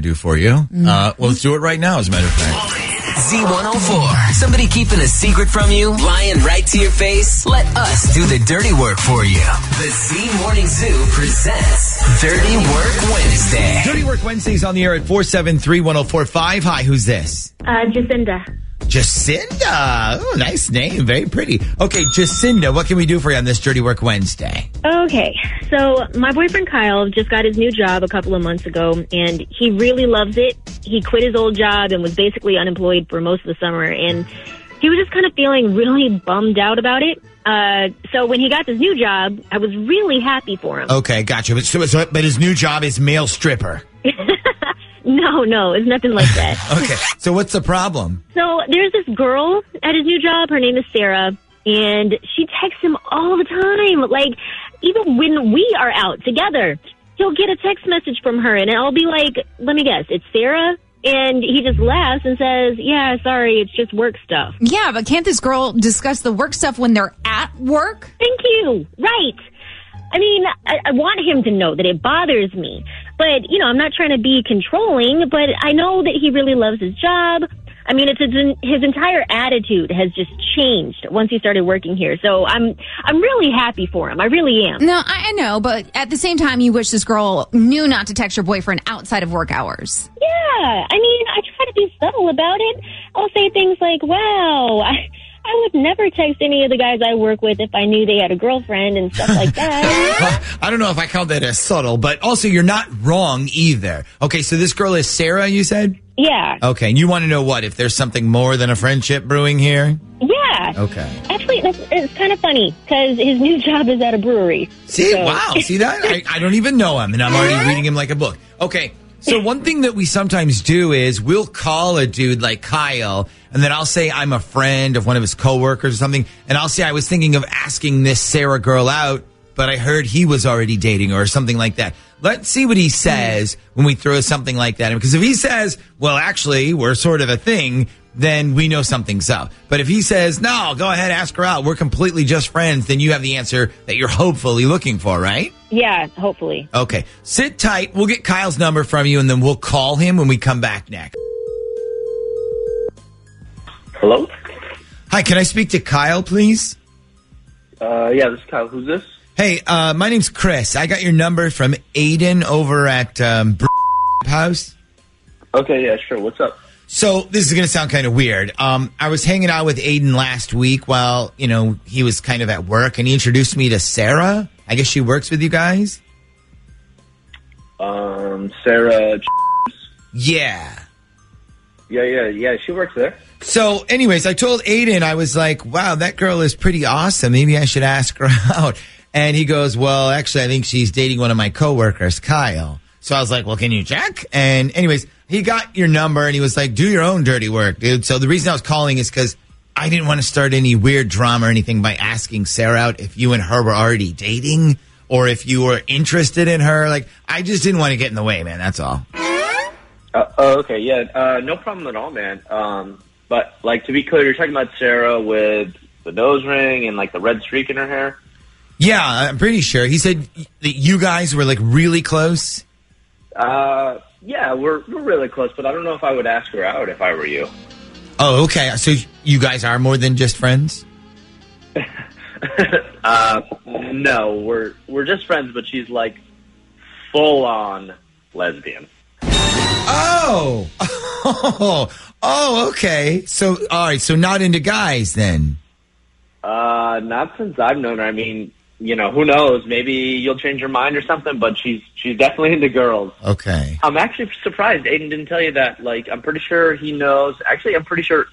Do for you. Uh, well, let's do it right now, as a matter of fact. Z104. Somebody keeping a secret from you, lying right to your face? Let us do the dirty work for you. The Z Morning Zoo presents Dirty Work Wednesday. Dirty Work Wednesdays on the air at 473-1045. Hi, who's this? Uh, Jacinda. Jacinda. Oh, nice name. Very pretty. Okay, Jacinda, what can we do for you on this Dirty Work Wednesday? Okay, so my boyfriend Kyle just got his new job a couple of months ago, and he really loves it. He quit his old job and was basically unemployed for most of the summer, and he was just kind of feeling really bummed out about it. Uh, so when he got this new job, I was really happy for him. Okay, gotcha. But, so, so, but his new job is male stripper. No, no, it's nothing like that. Okay, so what's the problem? So there's this girl at his new job. Her name is Sarah, and she texts him all the time. Like even when we are out together, he'll get a text message from her, and I'll be like, "Let me guess, it's Sarah." And he just laughs and says, "Yeah, sorry, it's just work stuff." Yeah, but can't this girl discuss the work stuff when they're at work? Thank you. Right. I mean, I, I want him to know that it bothers me. But, you know, I'm not trying to be controlling, but I know that he really loves his job. I mean, it's his, his entire attitude has just changed once he started working here. So I'm I'm really happy for him. I really am. No, I, I know, but at the same time, you wish this girl knew not to text your boyfriend outside of work hours. Yeah. I mean, I try to be subtle about it. I'll say things like, "Wow, I I would never text any of the guys I work with if I knew they had a girlfriend and stuff like that." I don't know if I count that as subtle, but also you're not wrong either. Okay, so this girl is Sarah, you said? yeah. Okay, and you want to know what? If there's something more than a friendship brewing here? Yeah. Okay. Actually, it's, it's kind of funny because his new job is at a brewery. See, So- wow, see that? I, I don't even know him, and I'm already reading him like a book. Okay, so one thing that we sometimes do is we'll call a dude like Kyle, and then I'll say I'm a friend of one of his coworkers or something, and I'll say I was thinking of asking this Sarah girl out, but I heard he was already dating or something like that. Let's see what he says when we throw something like that in. Because if he says, well, actually, we're sort of a thing, then we know something's up. But if he says, no, go ahead, ask her out, we're completely just friends, then you have the answer that you're hopefully looking for, right? Yeah, hopefully. Okay. Sit tight. We'll get Kyle's number from you and then we'll call him when we come back next. Hello? Hi, can I speak to Kyle, please? Uh, yeah, this is Kyle. Who's this? Hey, uh, my name's Chris. I got your number from Aiden over at um, House. Okay, yeah, sure. What's up? So this is going to sound kind of weird. Um, I was hanging out with Aiden last week while you know he was kind of at work, and he introduced me to Sarah. I guess she works with you guys. Um, Sarah. Yeah. Yeah, yeah, yeah. She works there. So, anyways, I told Aiden, I was like, wow, that girl is pretty awesome. Maybe I should ask her out. And he goes, well, actually, I think she's dating one of my coworkers, Kyle. So I was like, well, can you check? And anyways, he got your number and he was like, do your own dirty work, dude. So the reason I was calling is because I didn't want to start any weird drama or anything by asking Sarah out if you and her were already dating or if you were interested in her. Like, I just didn't want to get in the way, man. That's all. Uh, oh, okay, yeah. Uh, no problem at all, man. Um, but like to be clear, you're talking about Sarah with the nose ring and like the red streak in her hair. Yeah, I'm pretty sure. He said that you guys were like really close. Uh, yeah, we're we're really close, but I don't know if I would ask her out if I were you. Oh, okay. So you guys are more than just friends? uh, no, we're we're just friends, but she's like full on lesbian. Oh. Oh. Oh, okay. So all right, so not into guys then. Uh, not since I've known her. I mean, you know, who knows? Maybe you'll change your mind or something. But she's she's definitely into girls. Okay. I'm actually surprised Aiden didn't tell you that. Like, I'm pretty sure he knows. Actually, I'm pretty sure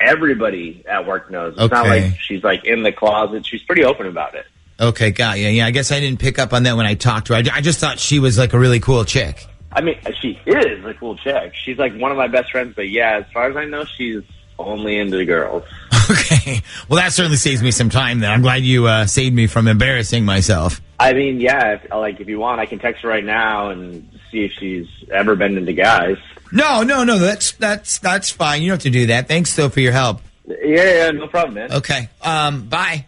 everybody at work knows. It's not like she's like in the closet. She's pretty open about it. Okay, got you. Yeah, I guess I didn't pick up on that when I talked to her. I, I just thought she was like a really cool chick. I mean, she is a cool chick. She's like one of my best friends, but yeah, as far as I know, she's only into the girls. Okay. Well, that certainly saves me some time then. I'm glad you uh, saved me from embarrassing myself. I mean, yeah, if, like if you want, I can text her right now and see if she's ever been into guys. No, no, no. That's that's that's fine. You don't have to do that. Thanks though for your help. Yeah, yeah, no problem, man. Okay. Um. Bye.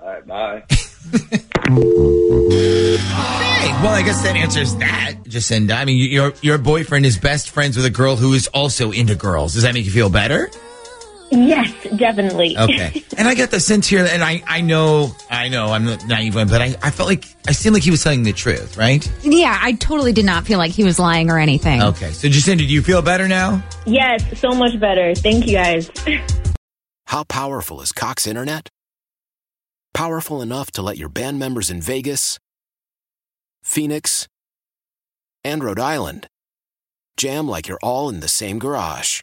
All right, bye. Hey, well, I guess that answers that, Just Jacinda. I mean, your your boyfriend is best friends with a girl who is also into girls. Does that make you feel better? Yes, definitely. Okay. and I got the sense here, and I, I know, I know, I'm not naive, but I, I felt like, I seemed like he was telling the truth, right? Yeah, I totally did not feel like he was lying or anything. Okay. So, Jacinda, do you feel better now? Yes, so much better. Thank you guys. How powerful is Cox Internet? Powerful enough to let your band members in Vegas, Phoenix, and Rhode Island jam like you're all in the same garage.